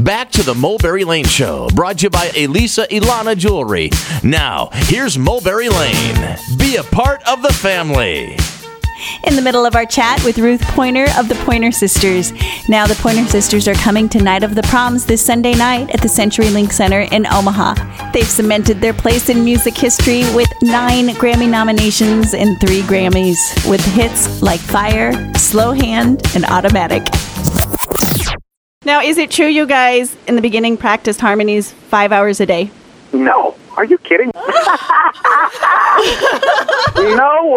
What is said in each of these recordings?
Back to the Mulberry Lane Show, brought to you by Elisa Ilana Jewelry. Now, here's Mulberry Lane. Be a part of the family. in the middle of our chat with Ruth Pointer of the Pointer Sisters. Now, the Pointer Sisters are coming to Night of the Proms this Sunday night at the Century Link Center in Omaha. They've cemented their place in music history with nine Grammy nominations and three Grammys, with hits like Fire, Slow Hand, and Automatic. Now, is it true you guys in the beginning practiced harmonies five hours a day? No. Are you kidding? no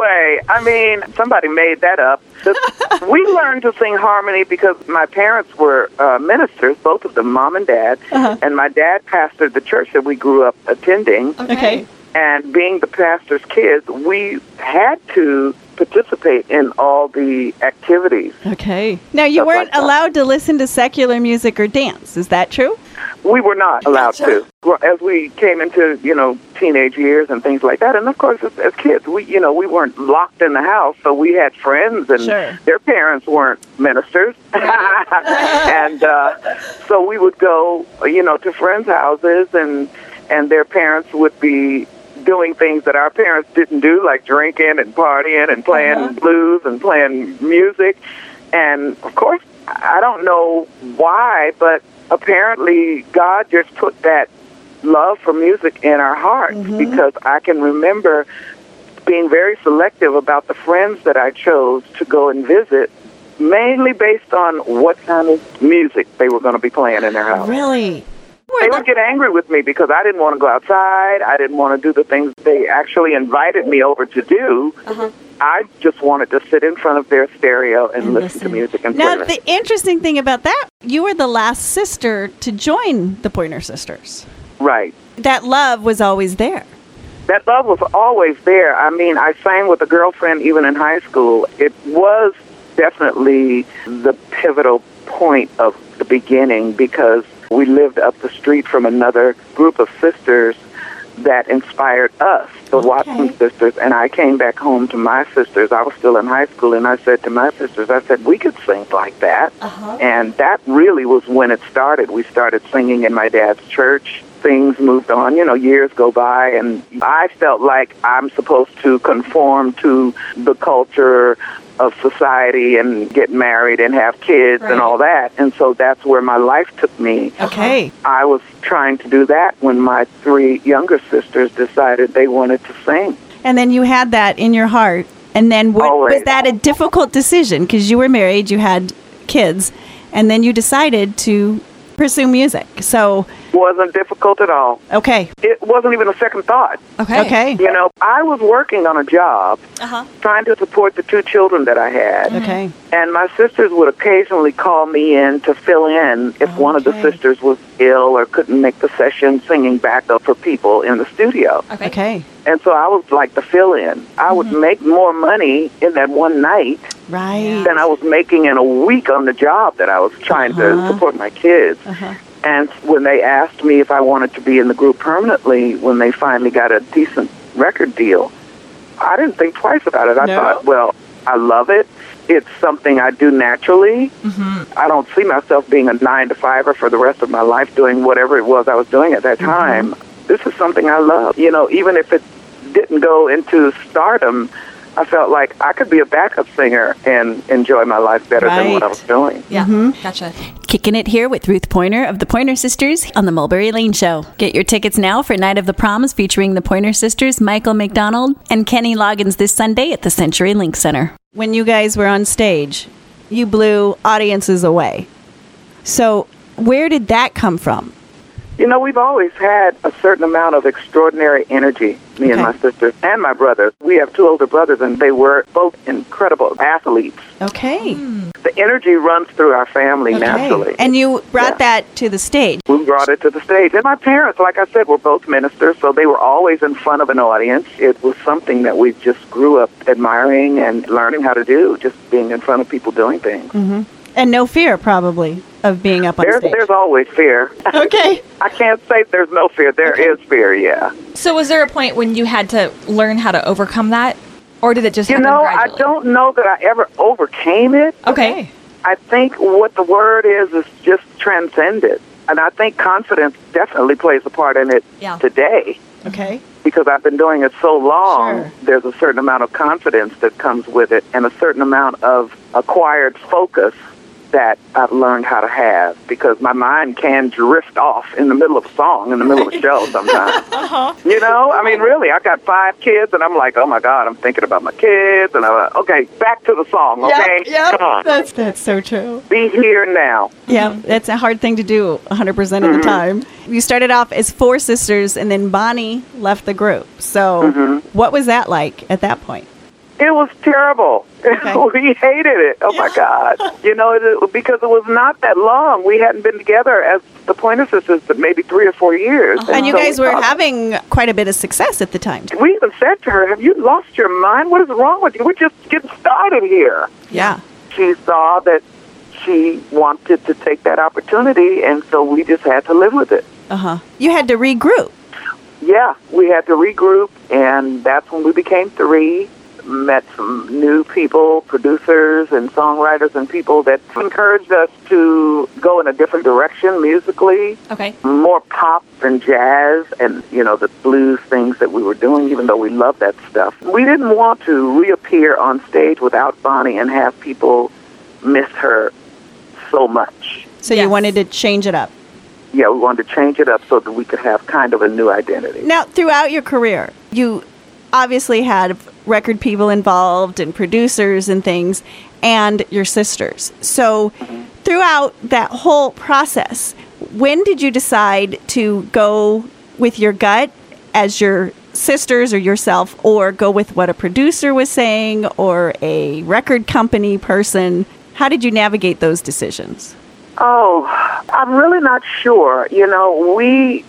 way. I mean, somebody made that up. We learned to sing harmony because my parents were uh, ministers, both of them, mom and dad, and my dad pastored the church that we grew up attending. Okay. And being the pastor's kids, we had to participate in all the activities. Okay. Now, you Stuff weren't like allowed to listen to secular music or dance. Is that true? We were not allowed to. Well, As we came into, you know, teenage years and things like that, and of course, as, as kids, we, you know, we weren't locked in the house, so we had friends, and Sure. their parents weren't ministers, and uh, so we would go, you know, to friends' houses, and and their parents would be doing things that our parents didn't do, like drinking and partying and playing uh-huh. blues and playing music, and of course, I don't know why, but apparently God just put that love for music in our hearts mm-hmm. because I can remember being very selective about the friends that I chose to go and visit, mainly based on what kind of music they were going to be playing in their house. Really? They would get angry with me because I didn't want to go outside. I didn't want to do the things they actually invited me over to do. Uh-huh. I just wanted to sit in front of their stereo and, listen, to music and Now, the interesting thing about that, you were the last sister to join the Pointer Sisters. right. That love was always there. that love was always there. I mean, I sang with a girlfriend even in high school. It was definitely the pivotal point of the beginning because we lived up the street from another group of sisters that inspired us, the Watson sisters, and I came back home to my sisters. I was still in high school, and I said to my sisters, I said, we could sing like that. Uh-huh. And that really was when it started. We started singing in my dad's church. Things moved on, you know, years go by, and I felt like I'm supposed to conform to the culture of society and get married and have kids and all that. And so that's where my life took me. Okay. I was trying to do that when my three younger sisters decided they wanted to sing. And then you had that in your heart. And then what, was that a difficult decision? Because you were married, you had kids, and then you decided to pursue music. So, Wasn't difficult at all. okay. It wasn't even a second thought. Okay. Okay. You know, I was working on a job uh-huh. trying to support the two children that I had. Mm-hmm. Okay. And my sisters would occasionally call me in to fill in if one of the sisters was ill or couldn't make the session singing backup for people in the studio. Okay. Okay. And so I was like the fill in. I would mm-hmm. make more money in that one night Right. than I was making in a week on the job that I was trying Uh-huh. to support my kids. Uh-huh. And when they asked me if I wanted to be in the group permanently, when they finally got a decent record deal, I didn't think twice about it. I No? thought, well, I love it. It's something I do naturally. Mm-hmm. I don't see myself being a nine to fiver for the rest of my life doing whatever it was I was doing at that mm-hmm. time. This is something I love. You know, even if it didn't go into stardom, I felt like I could be a backup singer and enjoy my life better than what I was doing. Yeah. Mm-hmm. Gotcha. Kicking it here with Ruth Pointer of the Pointer Sisters on the Mulberry Lane Show. Get your tickets now for Night of the Proms featuring the Pointer Sisters, Michael McDonald, and Kenny Loggins this Sunday at the Century Link Center. When you guys were on stage, you blew audiences away. So, where did that come from? You know, we've always had a certain amount of extraordinary energy, me and my sisters and my brothers. We have two older brothers, and they were both incredible athletes. Okay. Hmm. The energy runs through our family naturally. And you brought Yeah. that to the stage. we brought it to the stage. And my parents, like I said, were both ministers, so they were always in front of an audience. It was something that we just grew up admiring and learning how to do, just being in front of people doing things. Mm-hmm. And no fear, probably, of being up on There's, stage. there's always fear. okay. I can't say there's no fear. There is fear, yeah. So was there a point when you had to learn how to overcome that? Or did it just You happen know, I don't know that I ever overcame it. Okay. I think what the word is is just transcended. and I think confidence definitely plays a part in it Yeah. today Okay. because I've been doing it so long. Sure. There's a certain amount of confidence that comes with it, and a certain amount of acquired focus that I've learned how to have because my mind can drift off in the middle of a song, in the middle of a show sometimes. Uh-huh. You know, I mean, really, I got five kids, and I'm like, oh my God, I'm thinking about my kids, and I'm like, okay, back to the song, okay? Come on. That's that's so true. Be here now. Yeah, that's a hard thing to do 100% of the mm-hmm. time. You started off as four sisters and then Bonnie left the group. So, mm-hmm. what was that like at that point? It was terrible. Okay. we hated it. Oh my God! You know, it, because it was not that long. We hadn't been together as the Pointer Sisters, but maybe three or four years. And you so guys we were thought- having quite a bit of success at the time. We even said to her, "Have you lost your mind? What is wrong with you? We're just getting started here." Yeah. She saw that she wanted to take that opportunity, and so we just had to live with it. Uh huh. You had to regroup. Yeah, we had to regroup, and that's when we became three. Met some new people, producers and songwriters, and people that encouraged us to go in a different direction musically, Okay. more pop and jazz, and you know the blues things that we were doing. Even though we loved that stuff, we didn't want to reappear on stage without Bonnie and have people miss her so much. So Yes. you wanted to change it up. Yeah, we wanted to change it up so that we could have kind of a new identity. Now, throughout your career, you obviously had record people involved and producers and things, and your sisters. So, throughout that whole process, when did you decide to go with your gut as your sisters or yourself, or go with what a producer was saying or a record company person? How did you navigate those decisions? Oh, I'm really not sure. You know, we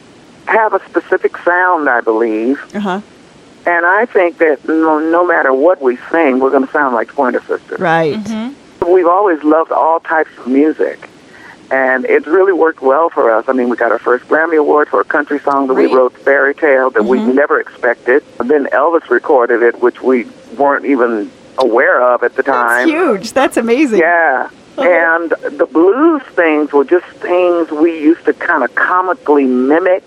have a specific sound, I believe, Uh huh. And I think that no, no matter what we sing, we're going to sound like Pointer Sisters. Right. Mm-hmm. We've always loved all types of music, and it's really worked well for us. I mean, we got our first Grammy Award for a country song that Great. we wrote, Fairy Tale, that we mm-hmm. never expected. And then Elvis recorded it, which we weren't even aware of at the time. Huge. That's amazing. Yeah. Uh-huh. And the blues things were just things we used to kind of comically mimic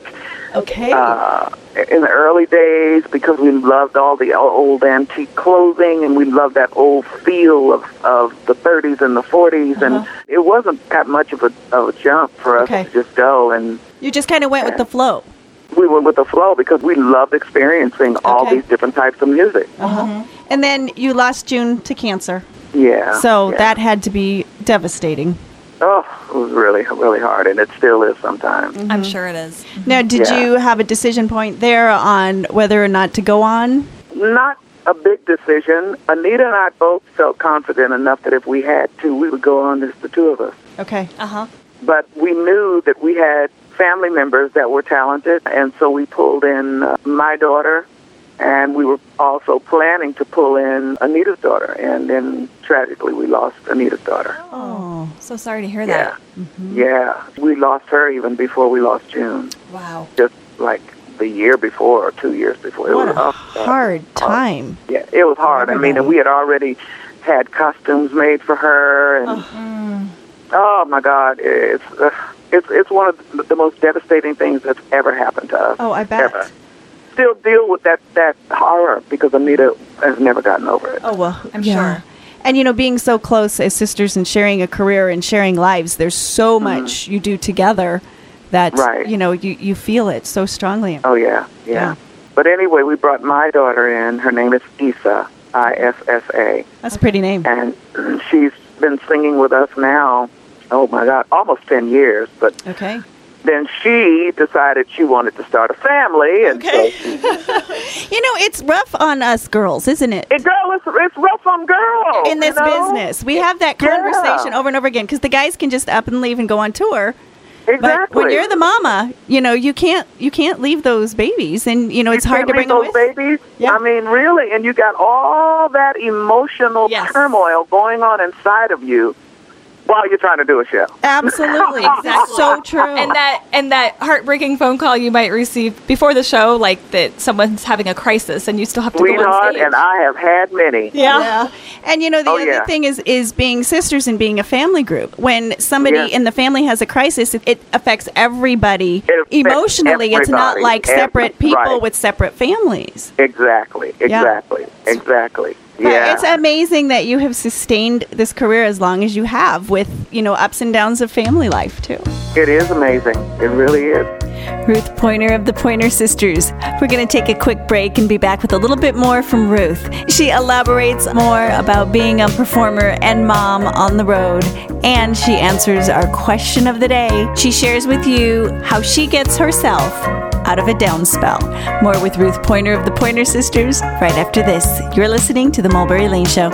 Okay. uh, in the early days because we loved all the old antique clothing and we loved that old feel of, of the 30s and the 40s. And it wasn't that much of a, of a jump for us Okay. to just go. And you just kind of went with the flow. we went with the flow because we loved experiencing all these different types of music. And then you lost June to cancer. Yeah. So yeah. that had to be devastating. Oh, it was really, really hard, and it still is sometimes. I'm sure it is. Now, did Yeah. you have a decision point there on whether or not to go on? Not a big decision. Anita and I both felt confident enough that if we had to, we would go on as the two of us. Okay. Uh huh. But we knew that we had family members that were talented, and so we pulled in uh, my daughter, and we were also planning to pull in Anita's daughter, and then tragically we lost Anita's daughter. Oh. So sorry to hear Yeah, that. yeah. We lost her even before we lost June, Wow. just like the year before or two years before. It What was a uh, hard time. Yeah, it was hard. I mean, we had already had costumes made for her, and oh, my God, it's uh, it's it's one of the- the most devastating things that's ever happened to us. Oh, I bet. Ever. Still deal with that that horror because Anita has never gotten over it. Oh, well. I'm yeah. sure. And, you know, being so close as sisters and sharing a career and sharing lives, there's so much you do together that, Mm-hmm. Right. you know, you, you feel it so strongly. Oh yeah, yeah, Yeah. But anyway, we brought my daughter in. Her name is Issa, I S S A, That's a pretty name. and she's been singing with us now. Oh my God, almost ten years. But Okay. Then she decided she wanted to start a family, and so she You know, it's rough on us girls, isn't it? It, girl, it's, it's rough on girls. in this you know? business. We have that Yeah. conversation over and over again because the guys can just up and leave and go on tour. Exactly. But when you're the mama, you know, you can't you can't leave those babies and you know, it's You hard to bring leave those babies. Yeah. I mean, really, and you got all that emotional Yes. turmoil going on inside of you. While you're trying to do a show. Absolutely. Exactly. So true. and that and that heartbreaking phone call you might receive before the show, like that someone's having a crisis and you still have to go on Sweetheart, stage. and I have had many. yeah. Yeah. And you know the Oh, other yeah. thing is is being sisters and being a family group. When somebody Yeah. in the family has a crisis, it, it affects everybody It affects emotionally. It's not everybody. like Every- separate people right. with separate families. Exactly, exactly, exactly. But Yeah. It's amazing that you have sustained this career as long as you have with, you know, ups and downs of family life too. it is amazing. It really is. Ruth Pointer of the Pointer Sisters. We're going to take a quick break and be back with a little bit more from Ruth. She elaborates more about being a performer and mom on the road, and she answers our question of the day. She shares with you how she gets herself out of a down spell. More with Ruth Pointer of the Pointer Sisters right after this. You're listening to The Mulberry Lane Show.